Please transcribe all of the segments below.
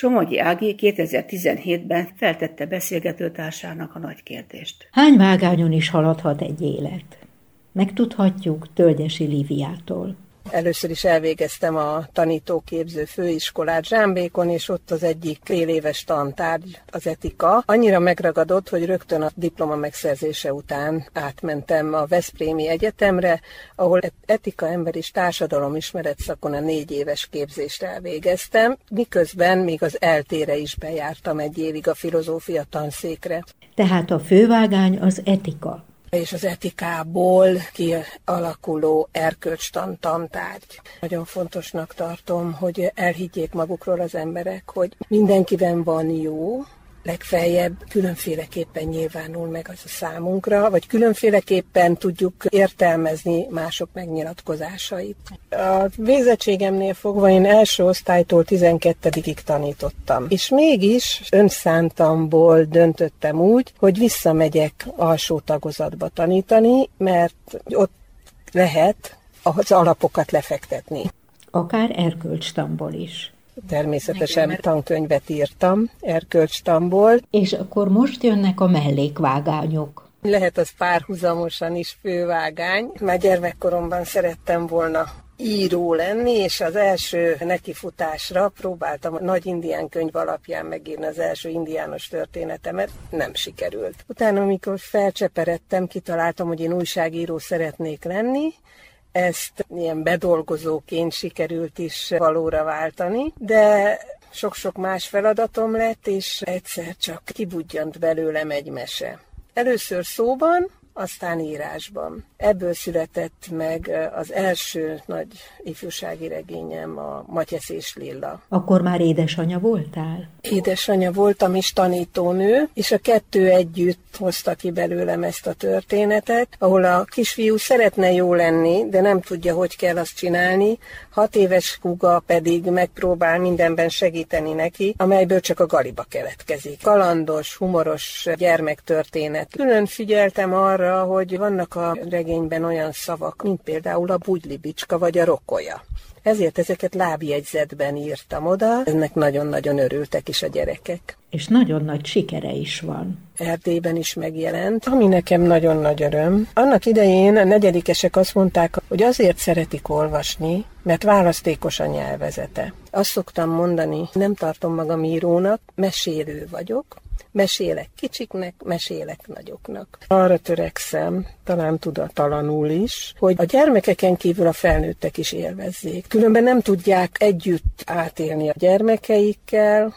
Somogyi Ági 2017-ben feltette beszélgetőtársának a nagy kérdést. Hány vágányon is haladhat egy élet? Megtudhatjuk Tölgyesi Liviától. Először is elvégeztem a tanítóképző főiskolát Zsámbékon, és ott az egyik fél tantárgy, az etika. Annyira megragadott, hogy rögtön a diploma megszerzése után átmentem a Veszprémi Egyetemre, ahol etika, ember és társadalomismeret szakon a négy éves képzést elvégeztem, miközben még az eltére is bejártam egy évig a filozófia tanszékre. Tehát a fővágány az etika és az etikából kialakuló erkölcstan tantárgy. Nagyon fontosnak tartom, hogy elhiggyék magukról az emberek, hogy mindenkiben van jó, legfeljebb különféleképpen nyilvánul meg az a számunkra, vagy különféleképpen tudjuk értelmezni mások megnyilatkozásait. A végzettségemnél fogva én első osztálytól 12-ig tanítottam, és mégis önszántamból döntöttem úgy, hogy visszamegyek alsó tagozatba tanítani, mert ott lehet az alapokat lefektetni. Akár erkölcstamból is. Természetesen Nekem, tankönyvet írtam erkölcstamból. És akkor most jönnek a mellékvágányok. Lehet az párhuzamosan is fővágány. Már gyermekkoromban szerettem volna író lenni, és az első nekifutásra próbáltam a nagy indián könyv alapján megírni az első indiános történetemet, nem sikerült. Utána, amikor felcseperedtem, kitaláltam, hogy én újságíró szeretnék lenni, ezt ilyen bedolgozóként sikerült is valóra váltani, de sok-sok más feladatom lett, és egyszer csak kibudjant belőlem egy mese. Először szóban, aztán írásban. Ebből született meg az első nagy ifjúsági regényem, a Matyesz és Lilla. Akkor már édesanyja voltál? Édesanyja voltam is tanítónő, és a kettő együtt hozta ki belőlem ezt a történetet, ahol a kisfiú szeretne jó lenni, de nem tudja, hogy kell azt csinálni, hat éves kuga pedig megpróbál mindenben segíteni neki, amelyből csak a galiba keletkezik. Kalandos, humoros gyermektörténet. Külön figyeltem arra, hogy vannak a regényben olyan szavak, mint például a bugylibicska vagy a rokolya. Ezért ezeket lábjegyzetben írtam oda, ennek nagyon-nagyon örültek is a gyerekek. És nagyon nagy sikere is van. Erdélyben is megjelent, ami nekem nagyon nagy öröm. Annak idején a negyedikesek azt mondták, hogy azért szeretik olvasni, mert választékos a nyelvezete. Azt szoktam mondani, nem tartom magam írónak, mesélő vagyok, Mesélek kicsiknek, mesélek nagyoknak. Arra törekszem, talán tudatalanul is, hogy a gyermekeken kívül a felnőttek is élvezzék. Különben nem tudják együtt átélni a gyermekeikkel,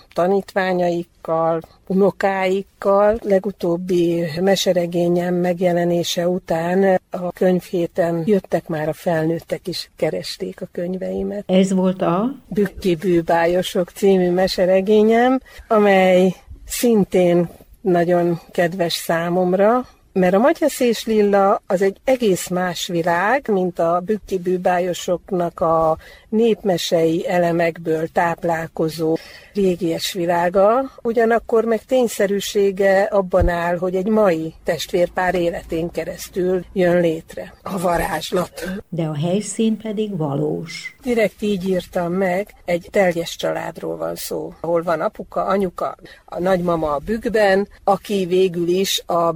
tanítványaikkal, unokáikkal. Legutóbbi meseregényem megjelenése után a könyvhéten jöttek már a felnőttek is, keresték a könyveimet. Ez volt a? Bükki bűbájosok című meseregényem, amely szintén nagyon kedves számomra, mert a Matyasz és Lilla az egy egész más világ, mint a bükki bűbájosoknak a népmesei elemekből táplálkozó régies világa, ugyanakkor meg tényszerűsége abban áll, hogy egy mai testvérpár életén keresztül jön létre a varázslat. De a helyszín pedig valós. Direkt így írtam meg, egy teljes családról van szó, ahol van apuka, anyuka, a nagymama a bükkben, aki végül is a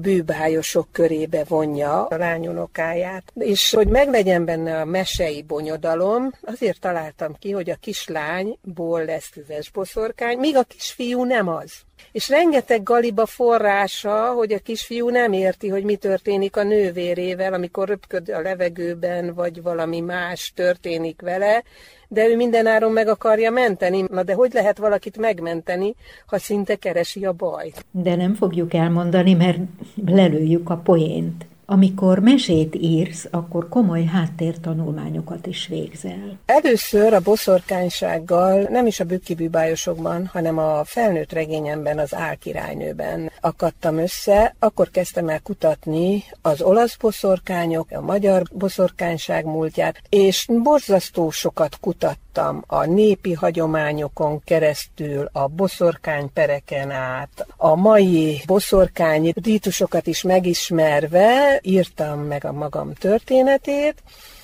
bűbájosok körébe vonja a lányunokáját. És hogy meglegyen benne a mesei bonyodalom, azért találtam ki, hogy a kislányból lesz füves boszorkány, míg a kisfiú nem az. És rengeteg galiba forrása, hogy a kisfiú nem érti, hogy mi történik a nővérével, amikor röpköd a levegőben, vagy valami más történik vele, de ő mindenáron meg akarja menteni. Na de hogy lehet valakit megmenteni, ha szinte keresi a bajt? De nem fogjuk elmondani, mert lelőjük a poént. Amikor mesét írsz, akkor komoly háttértanulmányokat is végzel. Először a boszorkánysággal nem is a bükkibűbájosokban, hanem a felnőtt regényemben, az Álkirálynőben akadtam össze. Akkor kezdtem el kutatni az olasz boszorkányok, a magyar boszorkányság múltját, és borzasztó sokat kutattam a népi hagyományokon keresztül, a boszorkánypereken át, a mai boszorkány rítusokat is megismerve, írtam meg a magam történetét,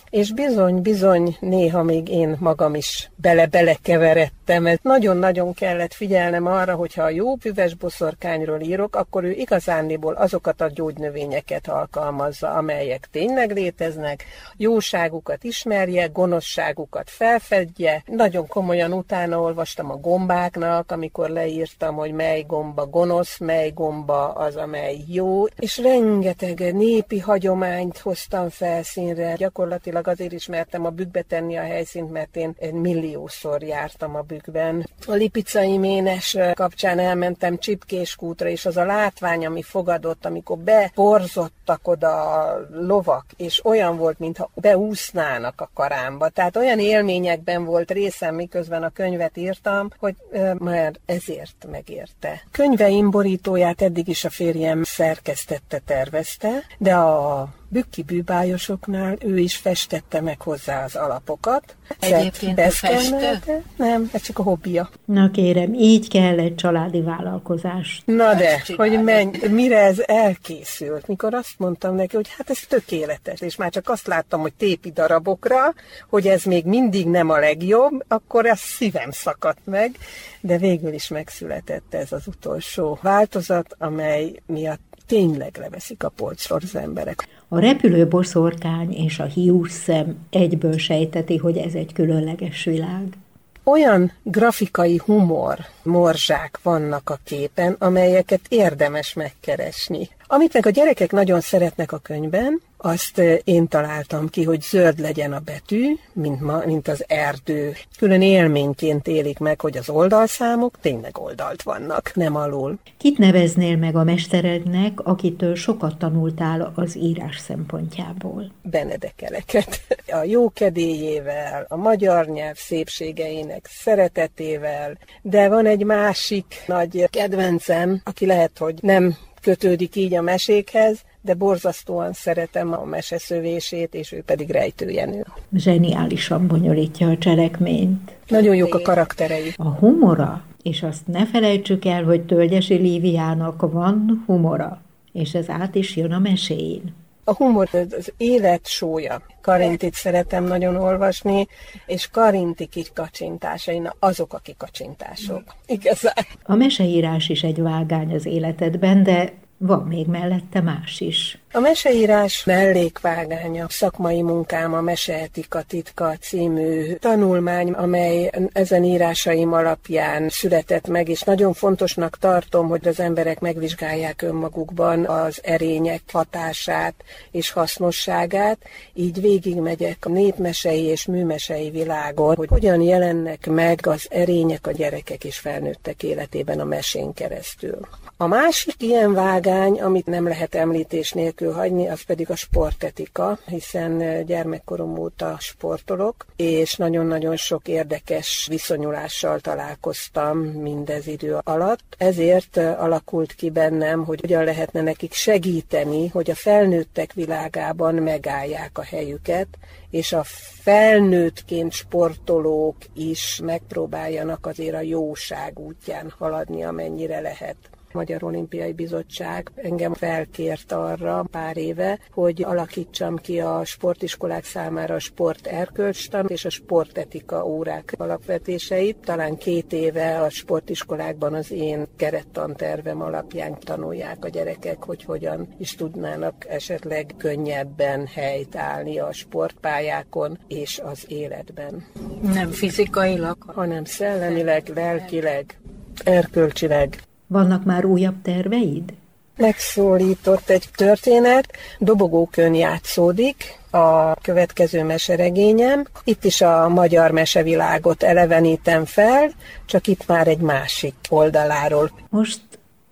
és bizony-bizony néha még én magam is bele-belekeveredtem, mert nagyon-nagyon kellett figyelnem arra, hogyha a jó füves boszorkányról írok, akkor ő igazándiból azokat a gyógynövényeket alkalmazza, amelyek tényleg léteznek, jóságukat ismerje, gonoszságukat felfedje. Nagyon komolyan utána olvastam a gombáknak, amikor leírtam, hogy mely gomba gonosz, mely gomba az, amely jó, és rengeteg népi hagyományt hoztam felszínre. Gyakorlatilag azért ismertem a bükkbe tenni a helyszínt, mert én egy milliószor jártam a bükkben. A lipicai ménes kapcsán elmentem Csipkéskútra, és az a látvány, ami fogadott, amikor beporzottak oda a lovak, és olyan volt, mintha beúsznának a karámba. Tehát olyan élményekben volt részem, miközben a könyvet írtam, hogy már ezért megérte. Könyveim borítóját eddig is a férjem szerkesztette, tervezte, de a bükki bűbájosoknál ő is festette meg hozzá az alapokat. Egyébként festő? Nem, ez csak a hobbija. Na kérem, így kell egy családi vállalkozás. Na de, hogy menj, mire ez elkészült, mikor azt mondtam neki, hogy hát ez tökéletes, és már csak azt láttam, hogy tépi darabokra, hogy ez még mindig nem a legjobb, akkor ez szívem szakadt meg, de végül is megszületett ez az utolsó változat, amely miatt tényleg leveszik a polcról az emberek. A repülő boszorkány és a hiús szem egyből sejteti, hogy ez egy különleges világ. Olyan grafikai humor morzsák vannak a képen, amelyeket érdemes megkeresni. Amit meg a gyerekek nagyon szeretnek a könyvben, azt én találtam ki, hogy zöld legyen a betű, mint, ma, mint az erdő. Külön élményként élik meg, hogy az oldalszámok tényleg oldalt vannak, nem alul. Kit neveznél meg a mesterednek, akitől sokat tanultál az írás szempontjából? Benedekeleket. A jó kedélyével, a magyar nyelv szépségeinek szeretetével, de van egy másik nagy kedvencem, aki lehet, hogy nem kötődik így a mesékhez, de borzasztóan szeretem a meseszövését, és ő pedig rejtőjenő. Zseniálisan bonyolítja a cselekményt. Nagyon jók a karakterei. A humora, és azt ne felejtsük el, hogy Tölgyesi Líviának van humora, és ez át is jön a meséin. A humor az élet sója. Karintit szeretem nagyon olvasni, és Karinti kacsintásai, na azok a kikacsintások. Igazán. A meseírás is egy vágány az életedben, de van még mellette más is. A meseírás mellékvágánya, szakmai munkám, a Meseetika titka című tanulmány, amely ezen írásaim alapján született meg, és nagyon fontosnak tartom, hogy az emberek megvizsgálják önmagukban az erények hatását és hasznosságát, így végigmegyek a népmesei és műmesei világon, hogy hogyan jelennek meg az erények a gyerekek és felnőttek életében a mesén keresztül. A másik ilyen vágány, amit nem lehet említés nélkül hagyni, az pedig a sportetika, hiszen gyermekkorom óta sportolok, és nagyon-nagyon sok érdekes viszonyulással találkoztam mindez idő alatt. Ezért alakult ki bennem, hogy hogyan lehetne nekik segíteni, hogy a felnőttek világában megállják a helyüket, és a felnőttként sportolók is megpróbáljanak azért a jóság útján haladni, amennyire lehet. Magyar Olimpiai Bizottság engem felkért arra pár éve, hogy alakítsam ki a sportiskolák számára a sport erkölcstan és a sportetika órák alapvetéseit. Talán két éve a sportiskolákban az én kerettantervem alapján tanulják a gyerekek, hogy hogyan is tudnának esetleg könnyebben helyt állni a sportpályákon és az életben. Nem fizikailag, hanem szellemileg, lelkileg, erkölcsileg. Vannak már újabb terveid? Megszólított egy történet, dobogókön játszódik, a következő meseregényem. Itt is a magyar mesevilágot elevenítem fel, csak itt már egy másik oldaláról. Most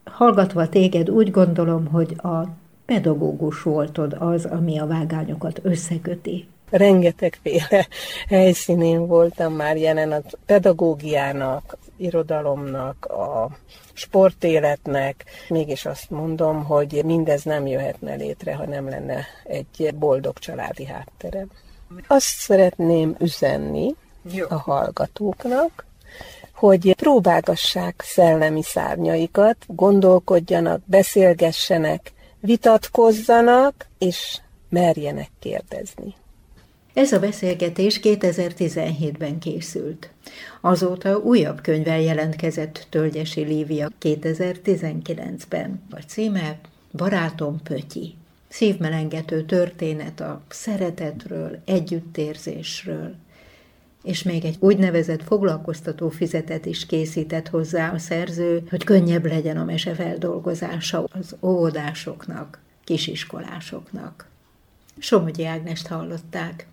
hallgatva téged úgy gondolom, hogy a pedagógus voltod az, ami a vágányokat összeköti. Rengetegféle helyszínén voltam már jelen a pedagógiának, irodalomnak, a sportéletnek. Mégis azt mondom, hogy mindez nem jöhetne létre, ha nem lenne egy boldog családi hátterem. Azt szeretném üzenni Jó. a hallgatóknak, hogy próbálgassák szellemi szárnyaikat, gondolkodjanak, beszélgessenek, vitatkozzanak, és merjenek kérdezni. Ez a beszélgetés 2017-ben készült. Azóta újabb könyvvel jelentkezett Tölgyesi Lívia 2019-ben. A címe Barátom Pötyi. Szívmelengető történet a szeretetről, együttérzésről, és még egy úgynevezett foglalkoztató fizetet is készített hozzá a szerző, hogy könnyebb legyen a mese feldolgozása az óvodásoknak, kisiskolásoknak. Somogyi Ágnest hallották.